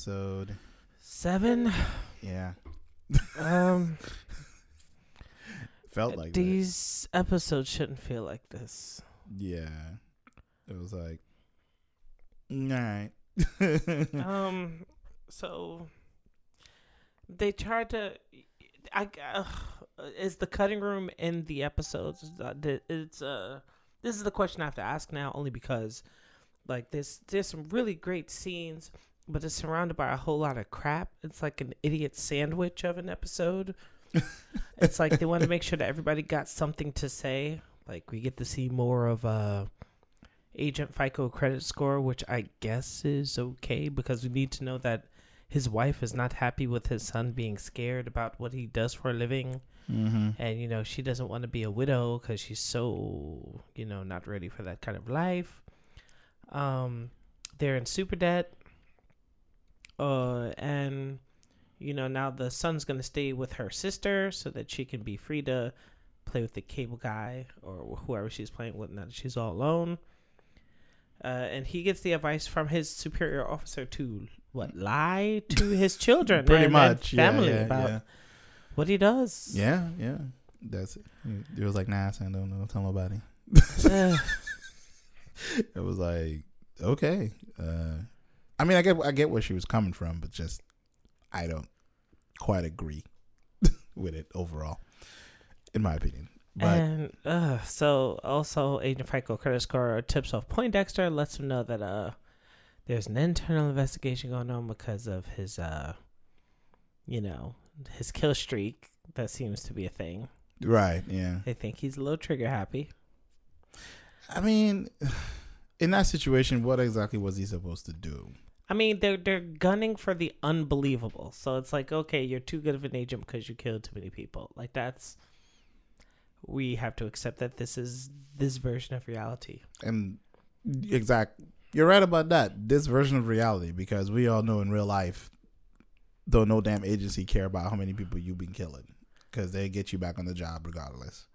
episode seven. Yeah. Um, felt like these that. episodes shouldn't feel like this. Yeah, it was like, all right. um, so they tried to. I uh, is the cutting room in the episodes. It's uh, this is the question I have to ask now, only because like there's there's some really great scenes, but it's surrounded by a whole lot of crap. It's like an idiot sandwich of an episode. it's like they want to make sure that everybody got something to say. Like we get to see more of uh Agent FICO credit score, which I guess is okay because we need to know that his wife is not happy with his son being scared about what he does for a living. Mm-hmm. And, you know, she doesn't want to be a widow because she's so, you know, not ready for that kind of life. Um, they're in super debt. Uh, and, you know, now the son's going to stay with her sister so that she can be free to play with the cable guy or whoever she's playing with now that she's all alone. Uh, and he gets the advice from his superior officer to what lie to his children, pretty and, much, and family yeah, yeah, about yeah. what he does. Yeah, yeah, that's it. It was like, nah, I don't know, tell nobody. it was like, okay. Uh, I mean, I get, I get where she was coming from, but just I don't quite agree with it overall, in my opinion. But, and uh, so also Agent FICO credit score tips off Poindexter, lets him know that uh there's an internal investigation going on because of his uh you know, his kill streak that seems to be a thing. Right, yeah. They think he's a little trigger happy. I mean, in that situation, what exactly was he supposed to do? I mean, they're they're gunning for the unbelievable. So it's like, okay, you're too good of an agent because you killed too many people. Like that's we have to accept that this is this version of reality. And exact, you're right about that. This version of reality, because we all know in real life, though no damn agency care about how many people you've been killing, because they get you back on the job regardless.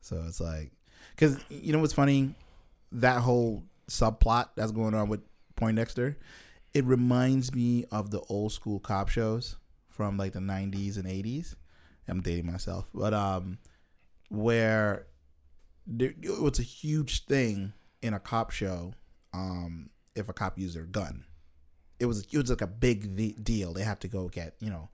So it's like, because you know what's funny, that whole subplot that's going on with Poindexter, it reminds me of the old school cop shows from like the 90s and 80s. I'm dating myself, but um where there, it was a huge thing in a cop show um, if a cop used their gun. It was it was like a big deal. They had to go get you know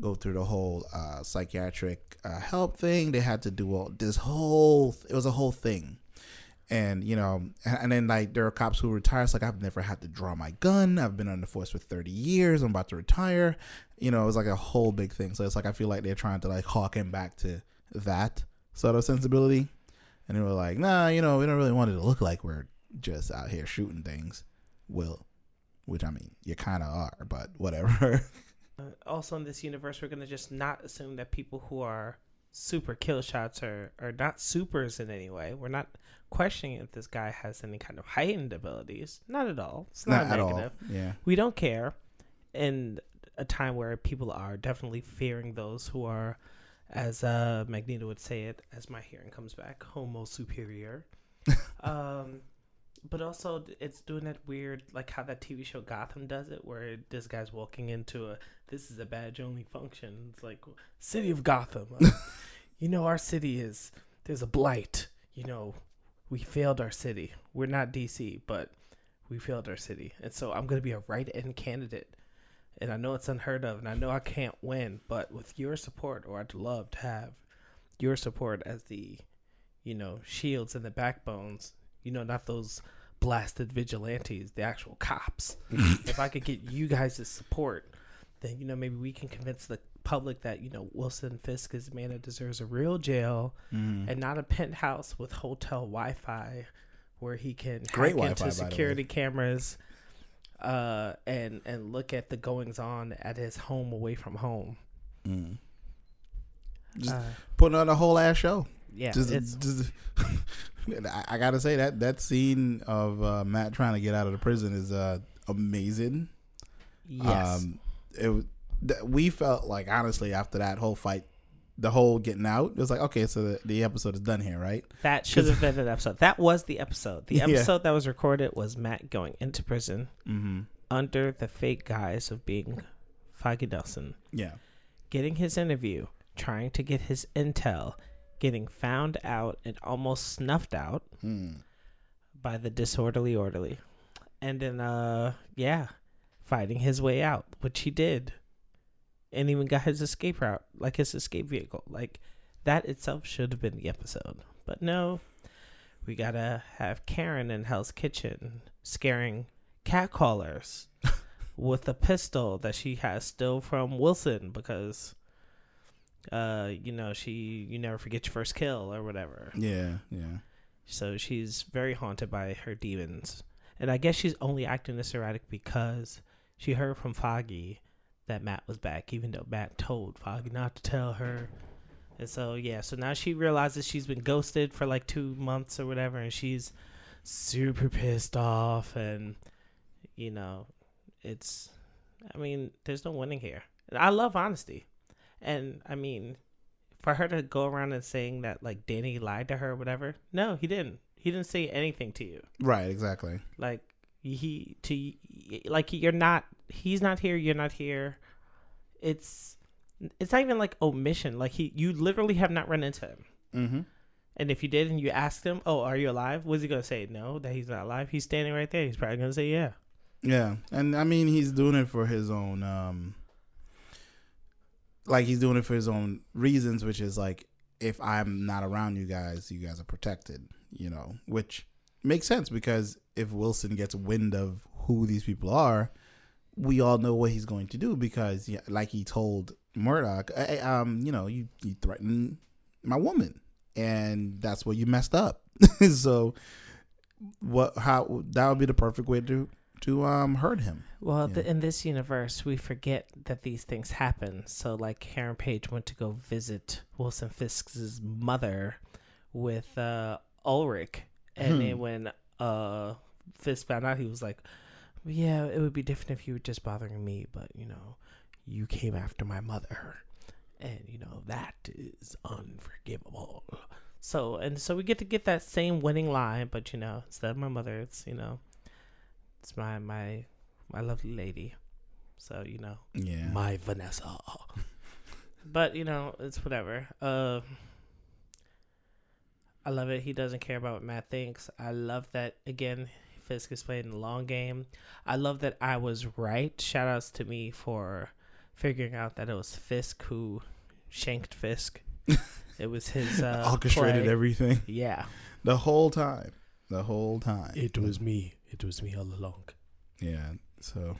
go through the whole uh, psychiatric uh, help thing. They had to do all this whole. It was a whole thing, and you know, and then like there are cops who retire. It's like I've never had to draw my gun. I've been on the force for thirty years. I'm about to retire. You know, it was like a whole big thing. So it's like I feel like they're trying to like hawk him back to that sort of sensibility. And they were like, nah, you know, we don't really want it to look like we're just out here shooting things. Well, which I mean, you kind of are, but whatever. uh, also, in this universe, we're going to just not assume that people who are super kill shots are, are not supers in any way. We're not questioning if this guy has any kind of heightened abilities. Not at all. It's not, not negative. Yeah. We don't care. In a time where people are definitely fearing those who are as uh, Magneto would say it, as my hearing comes back, Homo superior. um, but also, it's doing that weird, like how that TV show Gotham does it, where this guy's walking into a this is a badge only function. It's like city of Gotham. Uh, you know, our city is there's a blight. You know, we failed our city. We're not DC, but we failed our city, and so I'm gonna be a write-in candidate and I know it's unheard of, and I know I can't win, but with your support, or I'd love to have your support as the, you know, shields and the backbones. You know, not those blasted vigilantes, the actual cops. if I could get you guys' support, then you know maybe we can convince the public that you know Wilson Fisk is a man that deserves a real jail mm. and not a penthouse with hotel Wi-Fi where he can Great hack Wi-Fi, into security cameras uh, and and look at the goings on at his home away from home. Mm. Just uh, putting on a whole ass show. Yeah, just, just I, gotta say that that scene of uh, Matt trying to get out of the prison is uh, amazing. Yes, um, it we felt like honestly after that whole fight the whole getting out. It was like, okay, so the, the episode is done here, right? That should have been an episode. That was the episode. The episode yeah. that was recorded was Matt going into prison, mm-hmm. under the fake guise of being Foggy Nelson, Yeah. getting his interview, trying to get his intel, getting found out and almost snuffed out Hmm. by the disorderly orderly. And then uh yeah, fighting his way out, which he did. And even got his escape route, like his escape vehicle. Like that itself should have been the episode. But no. We gotta have Karen in Hell's Kitchen scaring catcallers with a pistol that she has still from Wilson because uh you know she you never forget your first kill or whatever. Yeah. Yeah. So she's very haunted by her demons. And I guess she's only acting this erratic because she heard from Foggy that Matt was back, even though Matt told Foggy not to tell her. And so, yeah, so now she realizes she's been ghosted for like two months or whatever, and she's super pissed off. And, you know, it's, I mean, there's no winning here. And I love honesty. And, I mean, for her to go around and saying that like Danny lied to her or whatever. No, he didn't. He didn't say anything to you. Right. Exactly. Like he to like you're not. He's not here. You're not here. It's it's not even like omission. Like he, you literally have not run into him. Mm-hmm. And if you did, and you asked him, "Oh, are you alive?" Was he gonna say no? That he's not alive. He's standing right there. He's probably gonna say yeah. Yeah, and I mean he's doing it for his own, um like he's doing it for his own reasons, which is like if I'm not around you guys, you guys are protected, you know, which makes sense because if Wilson gets wind of who these people are, we all know what he's going to do because, yeah, like he told Murdock, "Hey, um, you know, you you threatened my woman, and that's where you messed up. so, what? How that would be the perfect way to to um hurt him. Well, the, in this universe, we forget that these things happen. So, like Karen Page went to go visit Wilson Fisk's mother with uh, Urich, and Hmm. then when uh, Fisk found out, he was like, "Yeah, it would be different if you were just bothering me, but you know, you came after my mother, and you know that is unforgivable." So, and so we get to get that same winning line, but you know, instead of my mother, it's you know, it's my my my lovely lady. So you know, Yeah. my Vanessa. but you know, it's whatever. Uh, I love it. He doesn't care about what Matt thinks. I love that again. Fisk is playing the long game. I love that I was right. Shout outs to me for figuring out that it was Fisk who shanked Fisk. it was his uh, Orchestrated play. everything Yeah, the whole time. The whole time. it was me. It was me all along. Yeah. So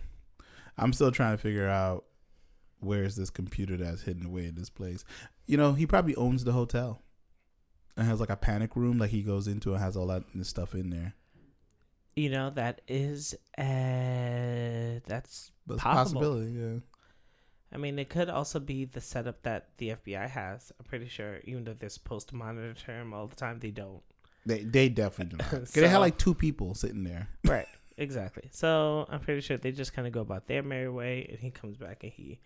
I'm still trying to figure out where's this computer that's hidden away in this place. You know, he probably owns the hotel and has like a panic room like he goes into and has all that stuff in there. You know that is uh that's But it's a Possible. possibility, yeah. I mean, it could also be the setup that the FBI has. I'm pretty sure, even though they're supposed to monitor him all the time, they don't. They they definitely do not. 'Cause they had like two people sitting there. Right. Exactly. So I'm pretty sure they just kind of go about their merry way, and he comes back and he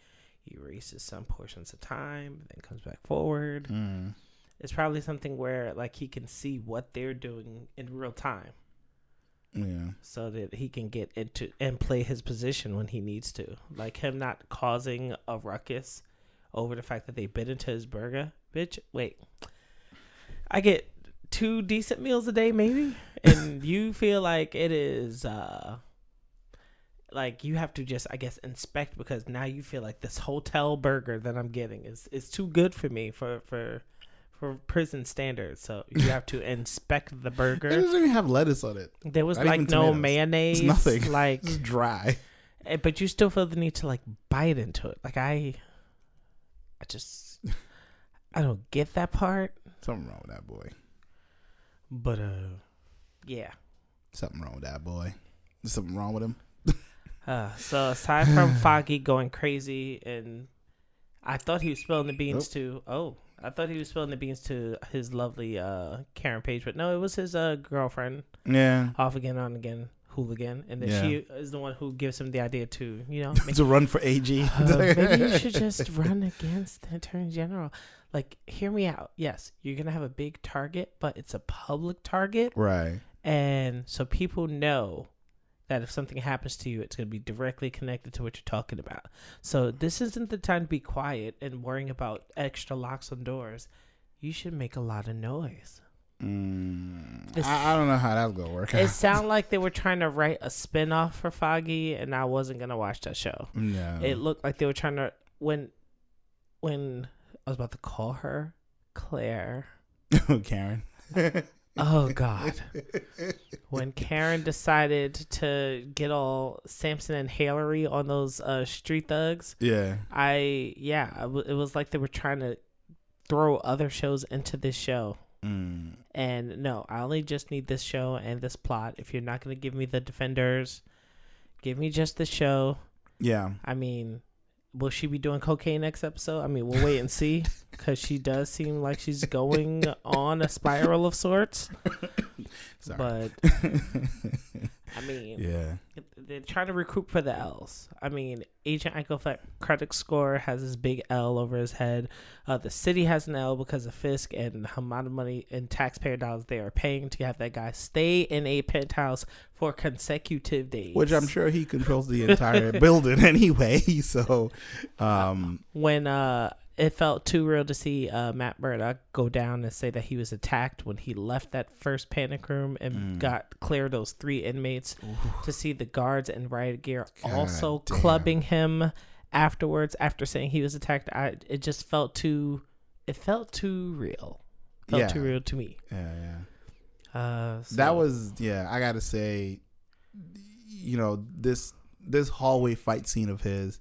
erases some portions of time, then comes back forward. Mm. It's probably something where like he can see what they're doing in real time, Yeah. so that he can get into and play his position when he needs to. Like him not causing a ruckus over the fact that they bit into his burger. Bitch, wait. I get two decent meals a day maybe and you feel like it is uh like you have to just I guess inspect because now you feel like this hotel burger that I'm getting is is too good for me for for for prison standards. So you have to inspect the burger. It doesn't even have lettuce on it. There was Not like no mayonnaise. It's nothing. Like It's dry. Eh, but you still feel the need to like bite into it. Like I, I just, I don't get that part. Something wrong with that boy. But uh, yeah. Something wrong with that boy. There's something wrong with him. Uh, so aside from Foggy going crazy, and I thought he was spilling the beans to. Oh, I thought he was spilling the beans to his lovely uh Karen Page, but no, it was his uh girlfriend, Yeah. off again, on again, hooligan, and then Yeah. she is the one who gives him the idea to, you know, make to run for AG. Uh, maybe you should just run against the attorney general. Like, hear me out. Yes, you're gonna have a big target, but it's a public target, Right. and so people know that if something happens to you, it's going to be directly connected to what you're talking about. So this isn't the time to be quiet and worrying about extra locks on doors. You should make a lot of noise. Mm, I, I don't know how that's gonna work. It sounded like they were trying to write a spin-off for Foggy, and I wasn't going to watch that show. no. It looked like they were trying to when when was about to call her Claire. Oh, Karen. Oh God. when Karen decided to get all Samson and Hillary on those uh, street thugs, yeah. I yeah, I w- it was like they were trying to throw other shows into this show. Mm. And no, I only just need this show and this plot. If you're not going to give me the Defenders, give me just the show. Yeah. I mean, will she be doing cocaine next episode? I mean, we'll wait and see because she does seem like she's going on a spiral of sorts. Sorry. But I mean, yeah. they're trying to recruit for the L's. I mean, Agent Eichelfeld credit score has this big L over his head. Uh, the city has an L because of Fisk and the amount of money in taxpayer dollars they are paying to have that guy stay in a penthouse for consecutive days. Which I'm sure he controls the entire building anyway. So, um, when uh it felt too real to see uh Matt Murdock go down and say that he was attacked when he left that first panic room and Mm. got clear those three inmates to see the guards in riot gear God also damn. clubbing him afterwards after saying he was attacked I it just felt too it felt too real felt Yeah. too real to me yeah, yeah. uh so- That was yeah. I gotta say, you know this this hallway fight scene of his,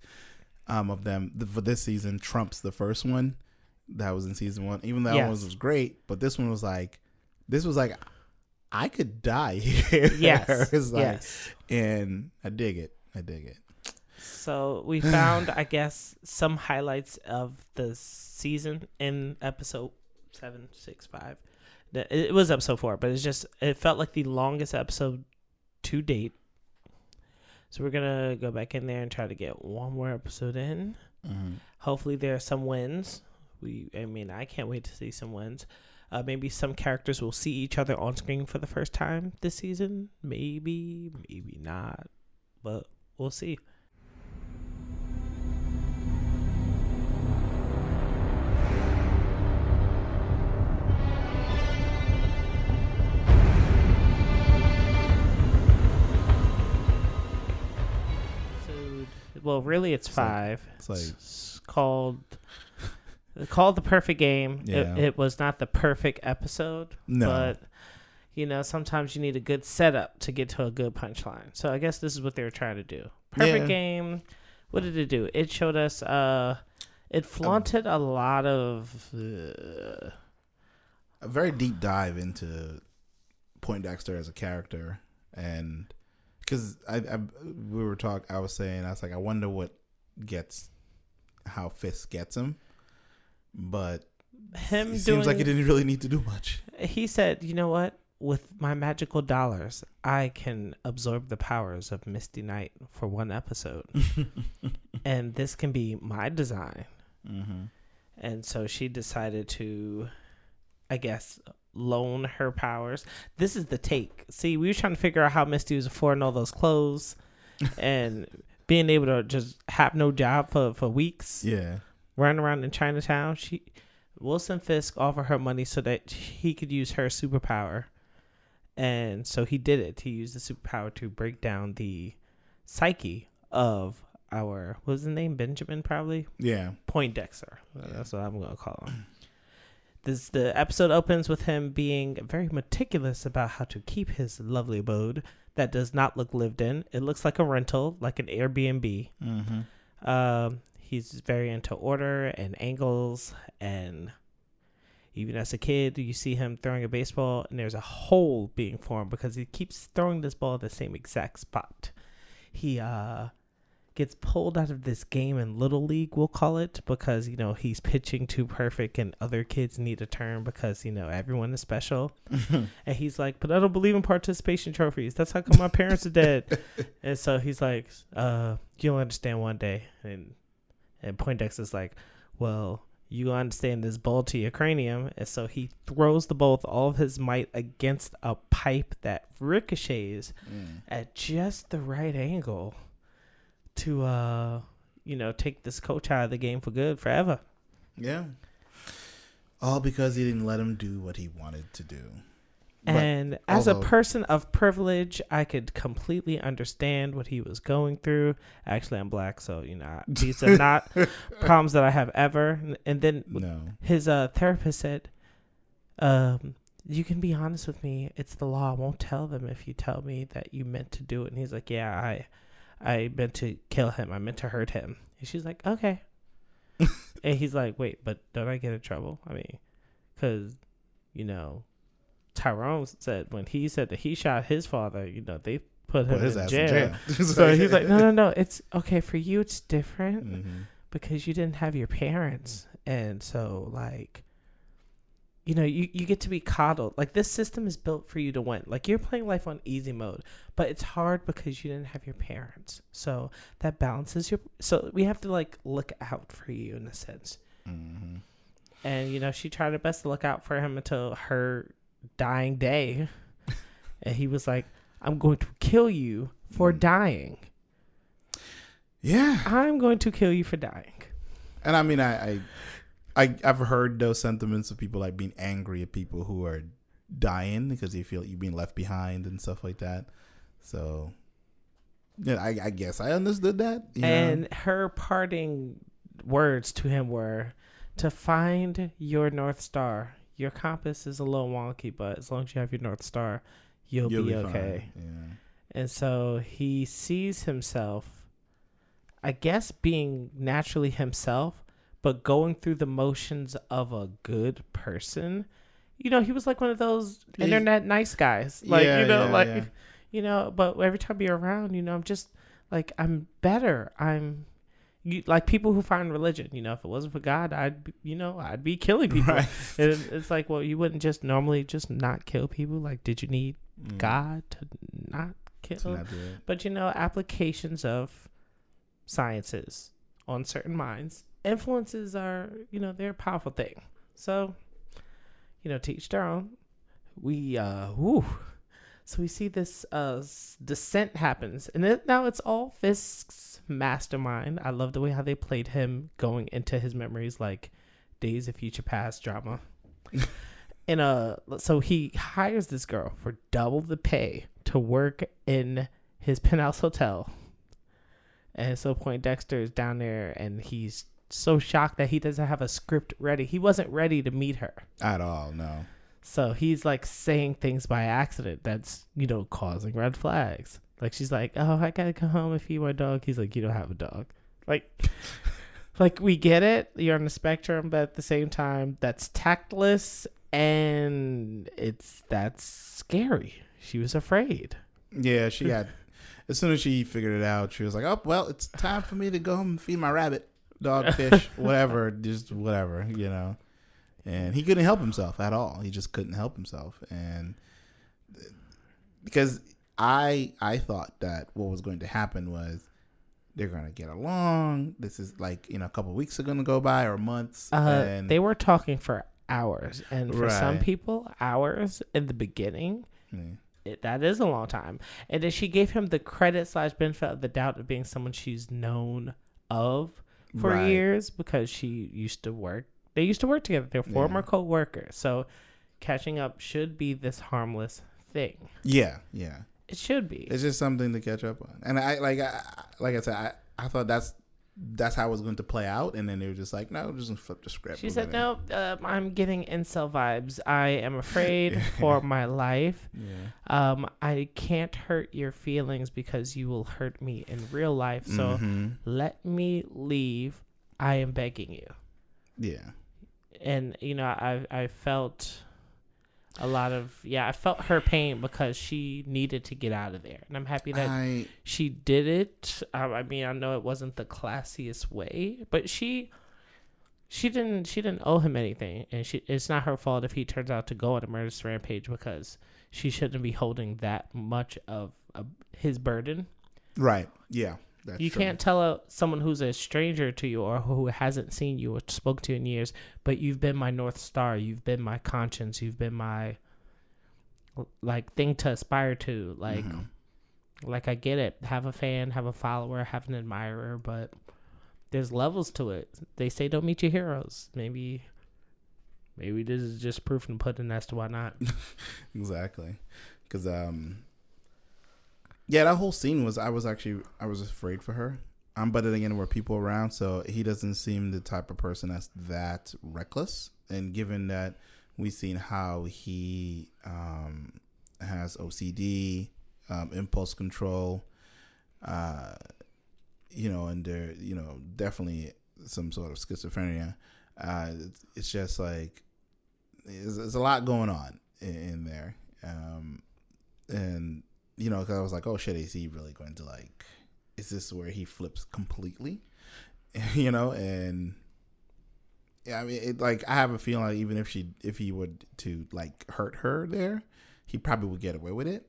um, of them the, for this season trumps the first one that was in season one. Even though that one Yes. was great, but this one was like, this was like, I could die here. yes like, yes and I dig it. I dig it. So we found, I guess, some highlights of the season in episode seven, six, five. It was episode four, but it's just it felt like the longest episode to date. So we're gonna go back in there and try to get one more episode in. Mm-hmm. Hopefully, there are some wins. We, I mean, I can't wait to see some wins. Uh, maybe some characters will see each other on screen for the first time this season. Maybe, maybe not, but we'll see. Well, really, it's It's like- five. it's like- It's called called the perfect game. Yeah. It, it was not the perfect episode, No. but you know, sometimes you need a good setup to get to a good punchline. So I guess this is what they were trying to do. Perfect Yeah. game. What did it do? It showed us. uh It flaunted a lot of. Uh, a very deep dive into Poindexter as a character, and because I, I we were talking, I was saying I was like, I wonder what gets how Fisk gets him, but him it doing. seems like he didn't really need to do much. he said, "You know what? With my magical dollars, I can absorb the powers of Misty Knight for one episode, and this can be my design." mm-hmm. And so she decided to, I guess, loan her powers. This is the take. See, we were trying to figure out how Misty was affording all those clothes and being able to just have no job for, for weeks, Yeah, running around in Chinatown. She Wilson Fisk offered her money so that he could use her superpower. And so he did it. He used the superpower to break down the psyche of our what was the name? Benjamin probably? yeah, Poindexter. That's what I'm gonna call him. This the episode opens with him being very meticulous about how to keep his lovely abode that does not look lived in. It looks like a rental, like an Airbnb. mm-hmm. Um, he's very into order and angles, and even as a kid, you see him throwing a baseball, and there's a hole being formed because he keeps throwing this ball in the same exact spot. He uh gets pulled out of this game in little league, we'll call it, because you know he's pitching too perfect, and other kids need a turn because you know everyone is special. And he's like, but I don't believe in participation trophies. That's how come my parents are dead. and so he's like, uh, you'll understand one day. And and Poindexter's like, well, you understand this ball to your cranium. And so he throws the ball with all of his might against a pipe that ricochets Mm. at just the right angle to, uh, you know, take this coach out of the game for good forever. Yeah. All because he didn't let him do what he wanted to do. But And as a person of privilege, I could completely understand what he was going through. Actually, I'm black, so you know these are not problems that I have ever. And then no. his uh, therapist said, um, "You can be honest with me. It's the law. I won't tell them if you tell me that you meant to do it." And he's like, "Yeah, I, I meant to kill him. I meant to hurt him." And she's like, "Okay." and he's like, "Wait, but don't I get in trouble? I mean, because, you know." Tyrone said when he said that he shot his father, you know, they put him in ass jail. in jail. So he's like, no, no, no. It's okay for you. It's different Mhm. because you didn't have your parents, and so like, you know, you you get to be coddled. Like this system is built for you to win. Like you're playing life on easy mode, but it's hard because you didn't have your parents. So that balances your. So we have to like look out for you in a sense. Mhm. And you know, she tried her best to look out for him until her dying day. and he was like, I'm going to kill you for Mm. dying. Yeah. I'm going to kill you for dying. And I mean, I, I, I, I've heard those sentiments of people like being angry at people who are dying because they feel like you're being left behind and stuff like that. So, yeah, I, I guess I understood that. you know? And her parting words to him were to find your North Star. Your compass is a little wonky, but as long as you have your North Star, you'll, be, fine. okay. Yeah. And so he sees himself, I guess, being naturally himself, but going through the motions of a good person. You know, he was like one of those internet nice guys. Like, Yeah, you know, yeah, like, yeah. you know, but every time you're around, you know, I'm just like, I'm better. I'm. You, like people who find religion, you know, if it wasn't for God, I'd, be, you know, I'd be killing people. Right. And it's like, well, you wouldn't just normally just not kill people. Like, did you need Mm. God to not kill? To not. But you know, applications of sciences on certain minds, influences are, you know, they're a powerful thing. So, you know, teach their own. We, uh, woo. So we see this uh descent happens, and it, now it's all Fisk's mastermind. I love the way how they played him going into his memories, like Days of Future Past drama. and uh, so he hires this girl for double the pay to work in his penthouse hotel. And so Poindexter is down there, and he's so shocked that he doesn't have a script ready. He wasn't ready to meet her. At all, no. So he's like saying things by accident that's, you know, causing red flags. Like she's like, Oh, I gotta come home and feed my dog. He's like, You don't have a dog. Like like we get it, you're on the spectrum, but at the same time, that's tactless and it's that's scary. She was afraid. Yeah, she had as soon as she figured it out, she was like, "Oh, well, it's time for me to go home and feed my rabbit, dog, fish, whatever, just whatever, you know." And he couldn't help himself at all. He just couldn't help himself, and because I I thought that what was going to happen was they're gonna get along. This is like you know a couple weeks are gonna go by or months, Uh, and they were talking for hours, and for some people, hours in the beginning, it, that is a long time. And then she gave him the credit slash benefit of the doubt of being someone she's known of for Right. years because she used to work. They used to work together. They're Yeah. former co-workers, so catching up should be this harmless thing. yeah, yeah. It should be. It's just something to catch up on. And I like I like I said, I, I thought that's that's how it was going to play out, and then they were just like, no, just flip the script. She We're said, gonna- "No, um, I'm getting incel vibes. I am afraid for my life. Yeah. Um, I can't hurt your feelings because you will hurt me in real life. So Mhm. let me leave. I am begging you." yeah, And you know, I I felt a lot of yeah, I felt her pain because she needed to get out of there, and I'm happy that I she did it. Um, I mean, I know it wasn't the classiest way, but she she didn't she didn't owe him anything, and she it's not her fault if he turns out to go on a murderous rampage because she shouldn't be holding that much of, of his burden. right, yeah, That's you true. can't tell a, someone who's a stranger to you or who hasn't seen you or spoke to you in years, but you've been my north star. You've been my conscience. You've been my like thing to aspire to. Like, Mhm. like I get it. Have a fan, have a follower, have an admirer, but there's levels to it. They say don't meet your heroes. Maybe, maybe this is just proof and pudding as to why not. exactly because um yeah that whole scene was i was actually i was afraid for her. Then again there were people around so he doesn't seem the type of person that's that reckless. And given that we've seen how he um has ocd um impulse control uh you know and there you know definitely some sort of schizophrenia uh it's, it's just like there's, there's a lot going on in, in there. Um and you know 'cause i was like oh shit is he really going to like is this where he flips completely you know and yeah i mean it like i have a feeling like even if she if he would to like hurt her there he probably would get away with it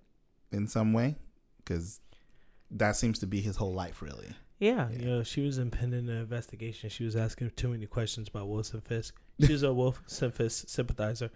in some way because that seems to be his whole life really Yeah, Yeah. you know, she was impending an investigation. She was asking too many questions about Wilson Fisk. She was a Wilson Fisk sympathizer.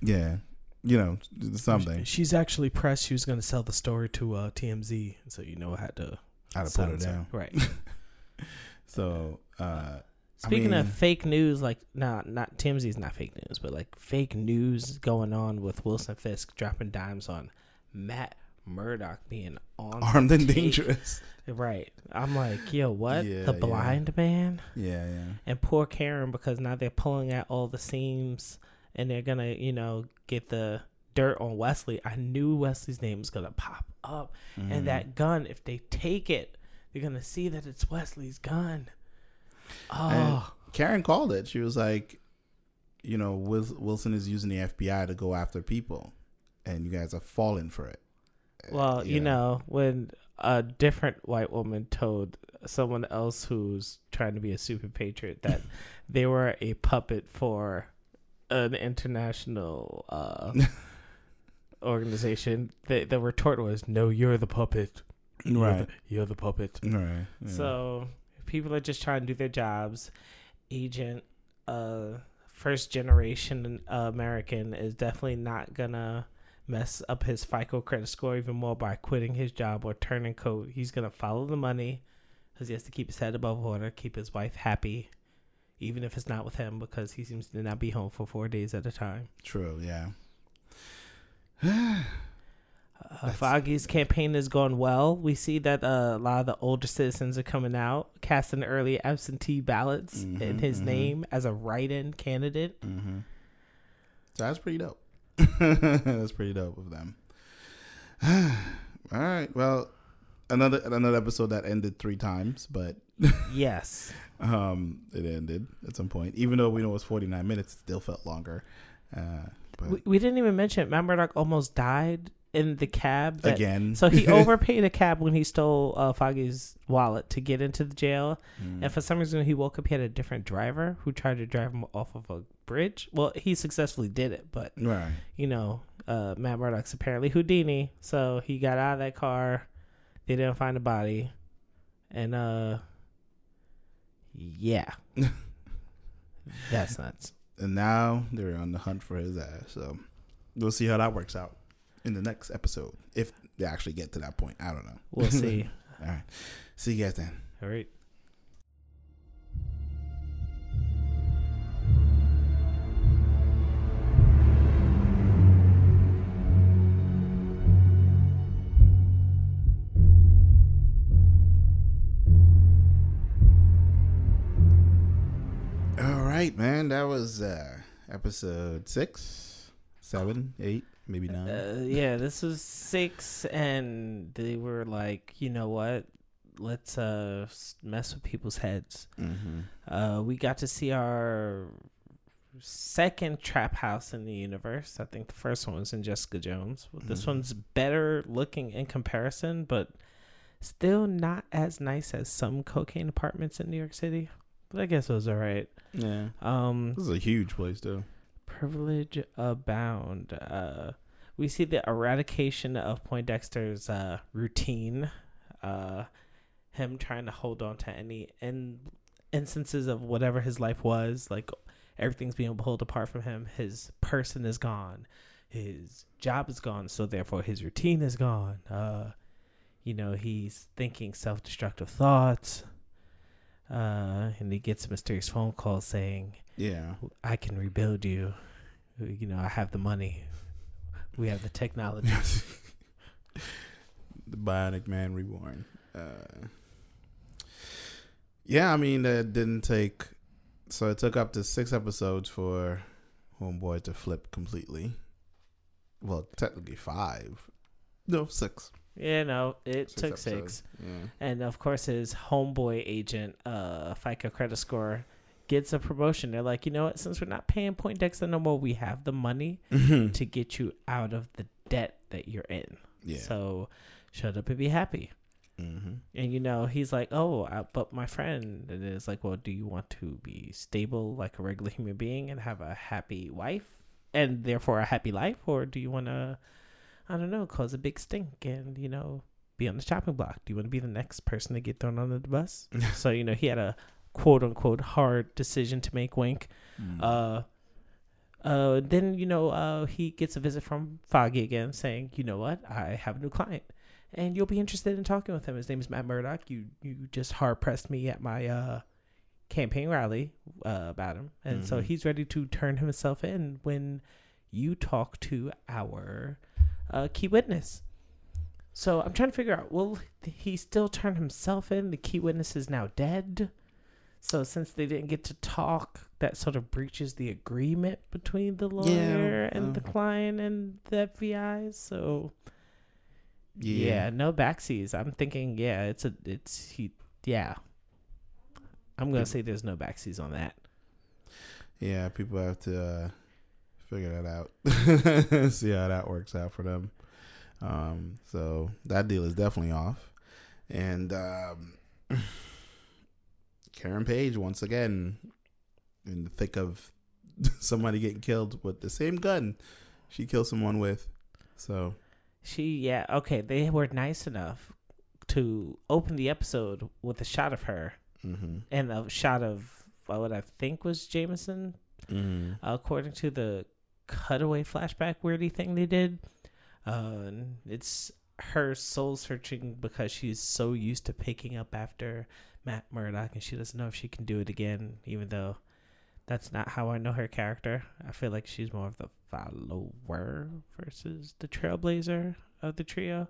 yeah you know something She's actually pressed. She was going to sell the story to uh, TMZ, so you know I had to. had to put her down Right. so uh Speaking mean- of fake news, like nah, not TMZ is not fake news, but like fake news going on with Wilson Fisk dropping dimes on Matt Murdock being on armed and tape. dangerous Right. I'm like, yo, what? Yeah, the yeah. blind man? yeah yeah and poor Karen because now they're pulling at all the seams and they're gonna, you know, get the dirt on Wesley. I knew Wesley's name was gonna pop up, Mhm. and that gun, if they take it, they're gonna see that it's Wesley's gun. Oh, Karen called it. She was like, you know, Wilson is using the FBI to go after people, and you guys are falling for it. well, you know, when a different white woman told someone else who's trying to be a super patriot that they were a puppet for an international uh, organization, the, the retort was, "No, you're the puppet. You're right, the, you're the puppet." right. yeah. So people are just trying to do their jobs. Agent, uh, first generation uh, American is definitely not gonna mess up his FICO credit score even more by quitting his job or turning coat. He's gonna follow the money because he has to keep his head above water, keep his wife happy, even if it's not with him because he seems to not be home for four days at a time. true. Yeah. Uh, Foggy's campaign has gone well. We see that uh, a lot of the older citizens are coming out, casting early absentee ballots in Mhm, his mhm. name as a write-in candidate. Mm-hmm. So that's pretty dope. that's pretty dope of them. All right. Well, another another episode that ended three times, but Yes, um, it ended at some point. Even though we know it was forty nine minutes, it still felt longer. Uh, but we, we didn't even mention Matt Murdock almost died in the cab. that- again, So he overpaid a cab when he stole uh, Foggy's wallet to get into the jail, Mm. and for some reason he woke up. He had a different driver who tried to drive him off of a bridge. Well, he successfully did it, but right. you know, uh, Matt Murdock's apparently Houdini, so he got out of that car. They didn't find a body, and uh, yeah, that's nuts. and now they're on the hunt for his ass. So we'll see how that works out in the next episode if they actually get to that point. I don't know. We'll see. All right. See you guys then. All right. That was uh episode six, seven, eight, maybe nine. Uh, yeah, this was six, and they were like, you know what? Let's uh mess with people's heads. mm-hmm. Uh, we got to see our second trap house in the universe. I think the first one was in Jessica Jones. This Mhm. one's better looking in comparison, but still not as nice as some cocaine apartments in New York City. But I guess it was all right. Yeah. Um, This is a huge place, though. privilege abound. Uh, we see the eradication of Poindexter's uh, routine. Uh, him trying to hold on to any in instances of whatever his life was, like everything's being pulled apart from him. His person is gone, his job is gone, so therefore his routine is gone. Uh, you know, he's thinking self destructive thoughts. Uh, and he gets a mysterious phone call saying, Yeah. I can rebuild you. You know, I have the money. We have the technology. the Bionic Man Reborn. Uh, yeah, I mean, it didn't take. So it took up to six episodes for Homeboy to flip completely. Well, technically five. No, six. Yeah, know, it Six took episodes. six. Yeah. And of course, his homeboy agent, uh, FICO credit score, gets a promotion. They're like, you know what? Since we're not paying Poindexter no more, we have the money to get you out of the debt that you're in. yeah. So shut up and be happy. mm-hmm. And you know, he's like, oh, uh, but my friend, and it's like, well, do you want to be stable like a regular human being and have a happy wife and therefore a happy life, or do you want to, I don't know, cause a big stink and you know, be on the chopping block? Do you want to be the next person to get thrown under the bus? so you know, he had a quote unquote hard decision to make. Wink. Mm. Uh, uh, then you know, uh, he gets a visit from Foggy again, saying, "You know what? I have a new client, and you'll be interested in talking with him. His name is Matt Murdock. You you just hard pressed me at my uh campaign rally uh, about him, and so Mhm. he's ready to turn himself in when you talk to our uh, key witness." So I'm trying to figure out. Will he still turn himself in? The key witness is now dead. So since they didn't get to talk, that sort of breaches the agreement between the lawyer and the uh. client and the FBI. So yeah. yeah. no backseas. I'm thinking, yeah, it's a, it's he, yeah. I'm gonna say there's no backseas on that. Yeah, people have to uh, figure that out. See how that works out for them. Um, so that deal is definitely off. And um, Karen Page once again in the thick of somebody getting killed with the same gun she killed someone with. So She, yeah, okay. They were nice enough to open the episode with a shot of her hmm and a shot of what I think was Jameson hmm according to the cutaway flashback weirdy thing they did. Uh, it's her soul searching because she's so used to picking up after Matt Murdock and she doesn't know if she can do it again, even though that's not how I know her character. I feel like she's more of the follower versus the trailblazer of the trio.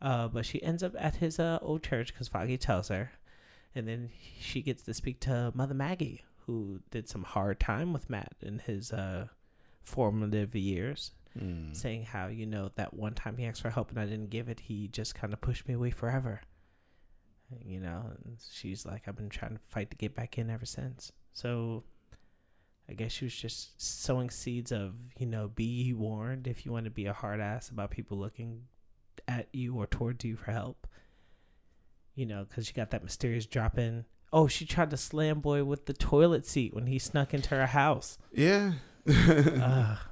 Uh, but she ends up at his uh, old church because Foggy tells her. And then she gets to speak to Mother Maggie, who did some hard time with Matt and his uh, formative years, Mm. saying how, you know, that one time he asked for help and I didn't give it, he just kind of pushed me away forever. You know, and she's like, I've been trying to fight to get back in ever since. So I guess she was just sowing seeds of, you know, be warned if you want to be a hard ass about people looking at you or towards you for help. You know, because she got that mysterious drop in. Oh, she tried to slam boy with the toilet seat when he snuck into her house. Yeah. Ugh.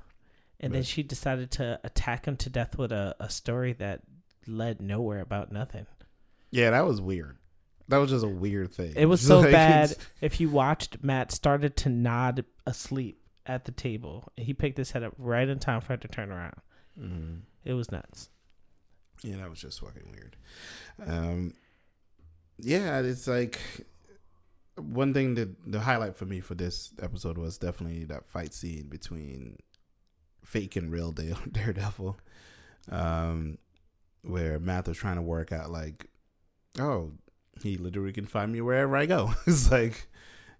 And then she decided to attack him to death with a, a story that led nowhere about nothing. yeah, that was weird. That was just a weird thing. It was so Like, bad. If you watched, Matt started to nod asleep at the table. He picked his head up right in time for her to turn around. Mhm. It was nuts. Yeah, that was just fucking weird. Um, yeah, it's like one thing that the highlight for me for this episode was definitely that fight scene between fake and real Daredevil, um, where Matt was trying to work out like, oh, he literally can find me wherever I go. it's like,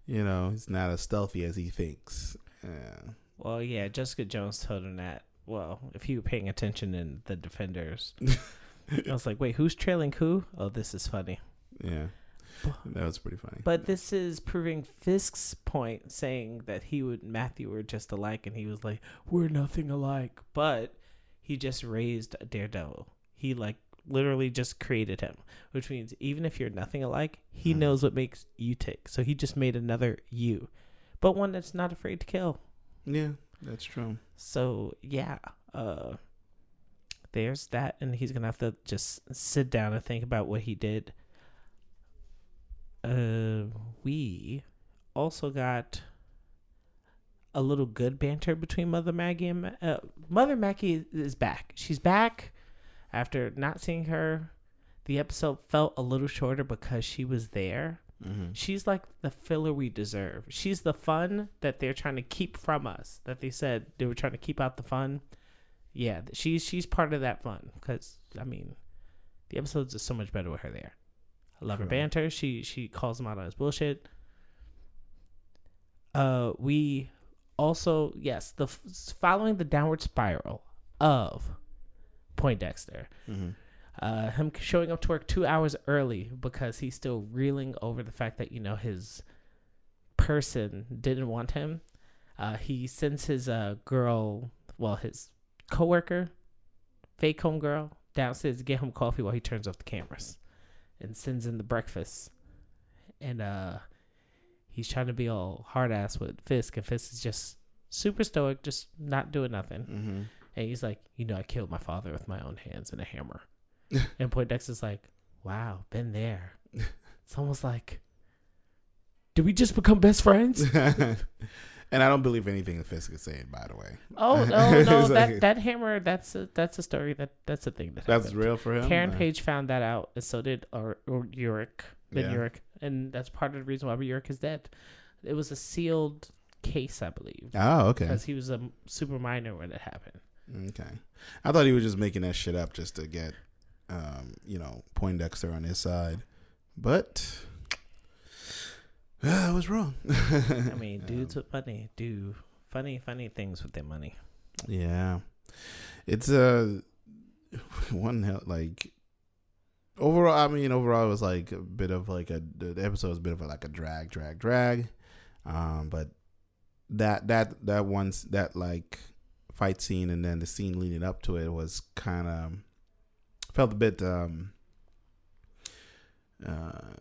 you know, he's not as stealthy as he thinks. Yeah. Well, yeah, Jessica Jones told him that. Well, if you were paying attention in The Defenders, I was like, wait, who's trailing who? Oh, this is funny. Yeah, that was pretty funny. But this is proving Fisk's point, saying that he would Matthew were just alike, and he was like, "We're nothing alike." But he just raised a Daredevil. He like literally just created him, which means even if you're nothing alike, he Mhm. knows what makes you tick. So he just made another you, but one that's not afraid to kill. yeah, that's true. So yeah, uh, there's that, and he's gonna have to just sit down and think about what he did. Uh, we also got a little good banter between Mother Maggie and Ma- uh, Mother Maggie is back. She's back after not seeing her. The episode felt a little shorter because she was there. Mm-hmm. She's like the filler we deserve. She's the fun that they're trying to keep from us. That they said they were trying to keep out the fun. Yeah, she's she's part of that fun because I mean, the episodes are so much better with her there. Love her banter. She she calls him out on his bullshit. Uh, we also yes the following the downward spiral of Poindexter Mm-hmm. uh, him showing up to work two hours early because he's still reeling over the fact that you know his person didn't want him. Uh, he sends his uh, girl, well, his coworker, fake home girl, downstairs to get him coffee while he turns off the cameras, and sends in the breakfast. And uh, he's trying to be all hard ass with Fisk, and Fisk is just super stoic, just not doing nothing. Mm-hmm. And he's like, you know, I killed my father with my own hands and a hammer. and point Poindexter's like, wow, been there. It's almost like, did we just become best friends? and I don't believe anything Fisk is saying, by the way. Oh no, no, that like- that hammer. That's a, that's a story. That that's a thing that That's happened. real for him. Karen Uh, Page found that out, and so did or, or Urich, Ben Yeah. And that's part of the reason why Urich is dead. It was a sealed case, I believe, Oh, okay. because he was a super minor when it happened. Okay. I thought he was just making that shit up just to get, um, you know, Poindexter on his side. But I was wrong. I mean, dudes with money do funny, funny things with their money. Yeah, it's a one hell like overall. I mean, overall, it was like a bit of like a the episode was a bit of a, like a drag, drag, drag. Um, but that that that once that like fight scene and then the scene leading up to it was kind of felt a bit um uh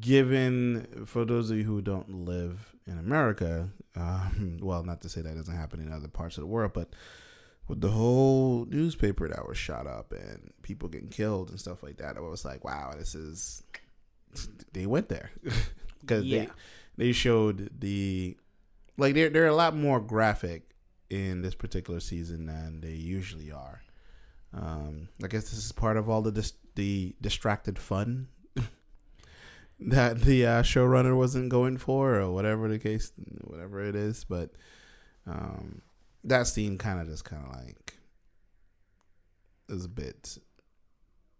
given for those of you who don't live in America, um, well, not to say that doesn't happen in other parts of the world, but with the whole newspaper that was shot up and people getting killed and stuff like that, I was like, wow, this is. They went there because Yeah. they they showed the like they're they're a lot more graphic in this particular season than they usually are. Um, I guess this is part of all the dis- the distracted fun that the uh, showrunner wasn't going for, or whatever the case, whatever it is. But um, that scene kind of just kind of like is a bit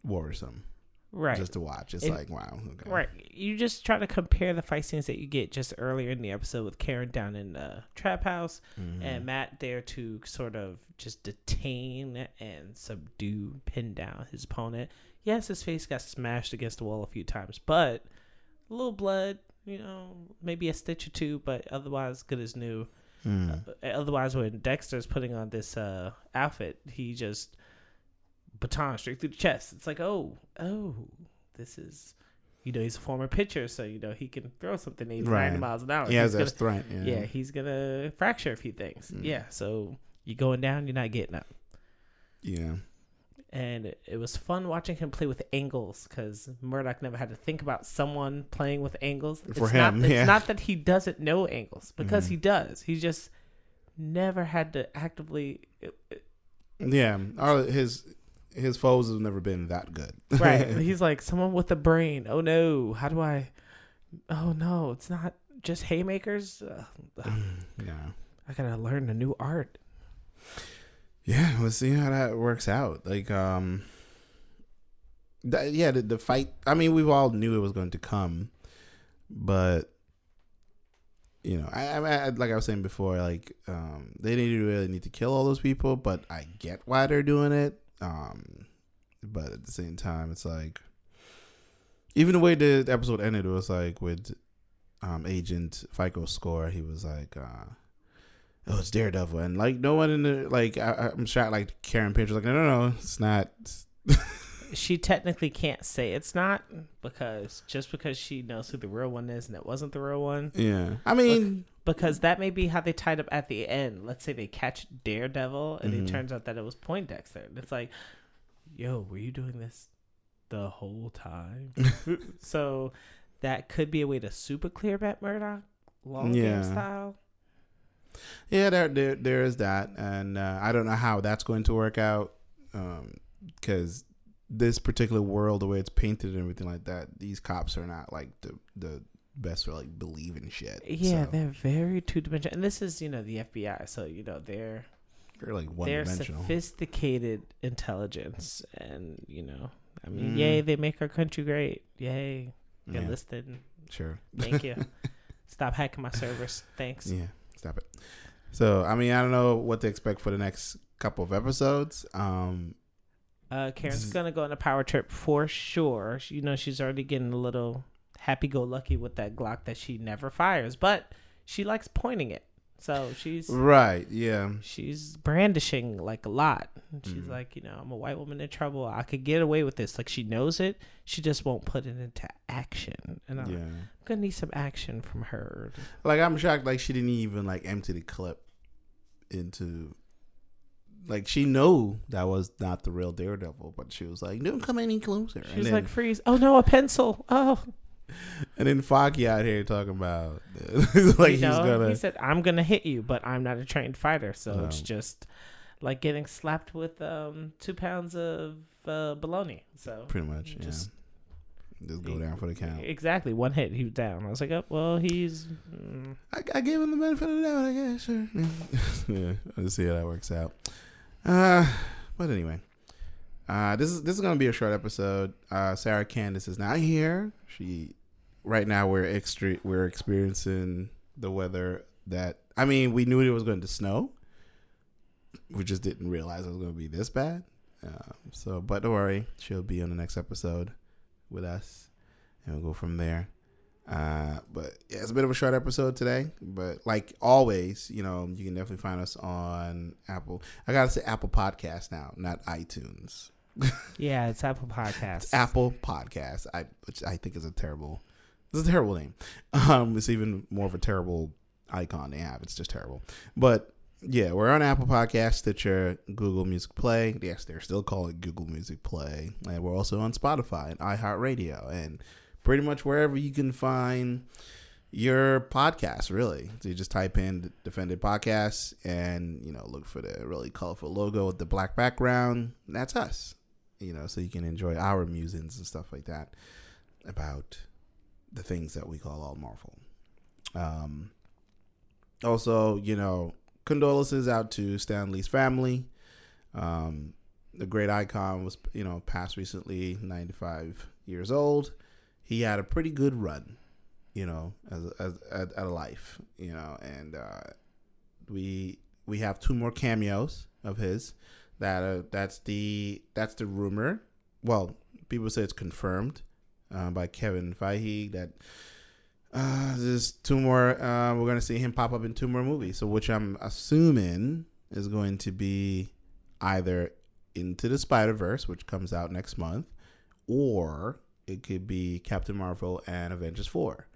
worrisome Right. just to watch. It's It- like wow, okay. Right. You just try to compare the fight scenes that you get just earlier in the episode with Karen down in the trap house Mhm. and Matt there to sort of just detain and subdue, pin down his opponent. Yes, his face got smashed against the wall a few times, but a little blood, you know, maybe a stitch or two, but otherwise good as new. Mm. Uh, otherwise, when Dexter's putting on this uh, outfit, he just baton straight through the chest. It's like, oh, oh, this is, you know, he's a former pitcher, so you know he can throw something 80, Right. 90 miles an hour. He has that strength. yeah. he's gonna fracture a few things. Mm. Yeah, so you're going down, you're not getting up. yeah. And it, was fun watching him play with angles because Murdock never had to think about someone playing with angles. For it's him, not, yeah. it's not that he doesn't know angles because Mhm. he does. He just never had to actively. Yeah, our, his his foes have never been that good. Right. He's like someone with a brain. Oh no, how do I? Oh no, it's not just haymakers. Ugh, yeah, I gotta learn a new art. Yeah. We'll see how that works out. Like, um, that, yeah, the, the fight. I mean, we all knew it was going to come, but you know, I, I, I like I was saying before, like, um, they didn't really need to kill all those people, but I get why they're doing it. Um, but at the same time, it's like, even the way the episode ended, it was like with um agent FICO score, he was like, uh, "Oh, it's Daredevil," and like no one in the like, I, I'm shocked. Like Karen Page was like, "No, no, no, it's not." She technically can't say it's not because just because she knows who the real one is and it wasn't the real one. Yeah, I mean, Because that may be how they tied up at the end. Let's say they catch Daredevil and Mhm. it turns out that it was Poindexter. And it's like, yo, were you doing this the whole time? so that could be a way to super clear Matt Murdock, long game style. Yeah, there there there is that, and uh, I don't know how that's going to work out, because this particular world, the way it's painted and everything like that, these cops are not like the the best for like believing shit. Yeah, So, they're very two dimensional, and this is you know the FBI, so you know they're they're like one they're dimensional. sophisticated intelligence, and you know, I mean, Mm. yay, they make our country great. Yay, Yeah, enlisted. sure. Thank you. Stop hacking my servers. Thanks. Yeah, stop it. So I mean, I don't know what to expect for the next couple of episodes. Um, Uh, Karen's Zzz. gonna go on a power trip for sure. She, you know, she's already getting a little happy-go-lucky with that Glock that she never fires, but she likes pointing it. So she's right? Yeah. she's brandishing like a lot. And She's Mhm. like, you know, I'm a white woman in trouble. I could get away with this. Like she knows it. She just won't put it into action. And I'm Yeah. gonna need some action from her. Like I'm shocked. Like she didn't even like empty the clip into. Like she knew that was not the real Daredevil, but she was like, "Don't come any closer." She's and then, like, freeze. Oh no, a pencil. Oh, and then Foggy out here talking about like you he's know, gonna. he said, I'm gonna hit you, but I'm not a trained fighter, so it's just like getting slapped with um two pounds of uh, bologna. So pretty much, yeah. just- Just go down for the count. exactly one hit, he was down. I was like, oh well, he's. Mm. I, I gave him the benefit of the doubt, I guess. Sure. yeah, let's see how that works out. Uh, but anyway, uh, this is this is gonna be a short episode. Uh, Sarah Candace is not here. She right now we're extra we're experiencing the weather that I mean we knew it was going to snow. We just didn't realize it was going to be this bad. Um, so, but don't worry, she'll be on the next episode with us, and we'll go from there. Uh, but yeah, it's a bit of a short episode today. But like always, you know, you can definitely find us on Apple. I gotta say Apple Podcast now, not iTunes. Yeah, it's Apple Podcasts. It's Apple Podcast. I which I think is a terrible. It's a terrible name. Um, it's even more of a terrible icon they have. It's just terrible. But yeah, we're on Apple Podcast, Stitcher, Google Music Play. Yes, they're still calling Google Music Play, and we're also on Spotify and iHeartRadio, and pretty much wherever you can find your podcast. Really, so you just type in Defended Podcast, and you know look for the really colorful logo with the black background. That's us. You know, so you can enjoy our musings and stuff like that about the things that we call all Marvel. Um, also, you know, condolences out to Stan Lee's family. Um, the great icon was, you know, passed recently, 95 years old. He had a pretty good run, you know, as, as, at a life, you know, and uh, we we have two more cameos of his. That uh, that's the that's the rumor. Well, people say it's confirmed uh, by Kevin Feige that uh, there's two more. Uh, we're gonna see him pop up in two more movies. So, which I'm assuming is going to be either into the Spider Verse, which comes out next month, or it could be Captain Marvel and Avengers Four.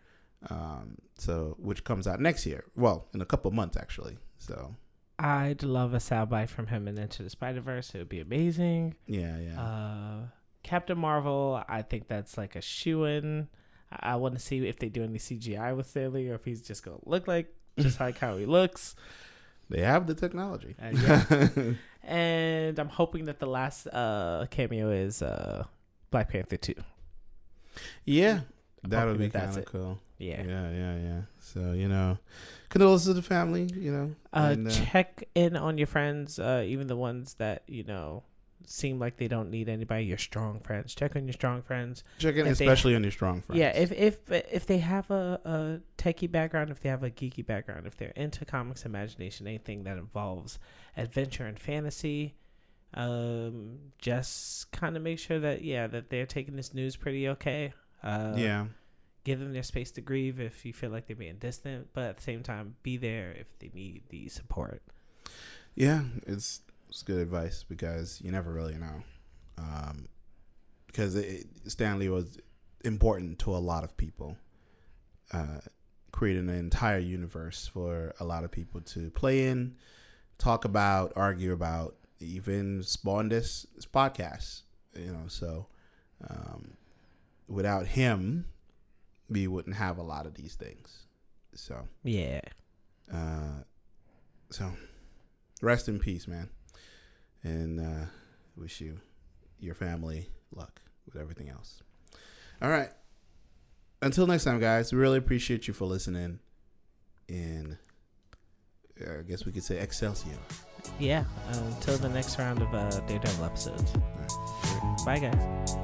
Um, so, which comes out next year? Well, in a couple of months, actually. So, I'd love a soundbite from him in Into the Spider Verse. It would be amazing. yeah, yeah. Uh, Captain Marvel, I think that's like a shoe in. I, I want to see if they do any CGI with Stan Lee or if he's just gonna look like just like how he looks. they have the technology. Uh, yeah. And I'm hoping that the last uh, cameo is uh, Black Panther two. yeah, that would be that kind of cool. Yeah. Yeah, yeah, yeah. So you know, condolences to the family. You know, Uh, and, uh, check in on your friends, uh, even the ones that you know seem like they don't need anybody. Your strong friends. Check on your strong friends. check in, if they- especially on your strong friends. Yeah, if if if they have a, a techie background, if they have a geeky background, if they're into comics, imagination, anything that involves adventure and fantasy, um, just kind of make sure that yeah that they're taking this news pretty okay. Uh, yeah, give them their space to grieve if you feel like they're being distant, but at the same time, be there if they need the support. yeah. It's it's good advice because you never really know. Um, because it, Stan Lee was important to a lot of people. Uh, creating an entire universe for a lot of people to play in, talk about, argue about, even spawn this, this podcast. You know, so um, without him, we wouldn't have a lot of these things. So Yeah. uh, so rest in peace, man, and uh, wish you your family luck with everything else. All right. Until next time, guys. We really appreciate you for listening. And uh, I guess we could say Excelsior. Yeah. Until the next round of uh, Daredevil episodes. Right. Bye, guys.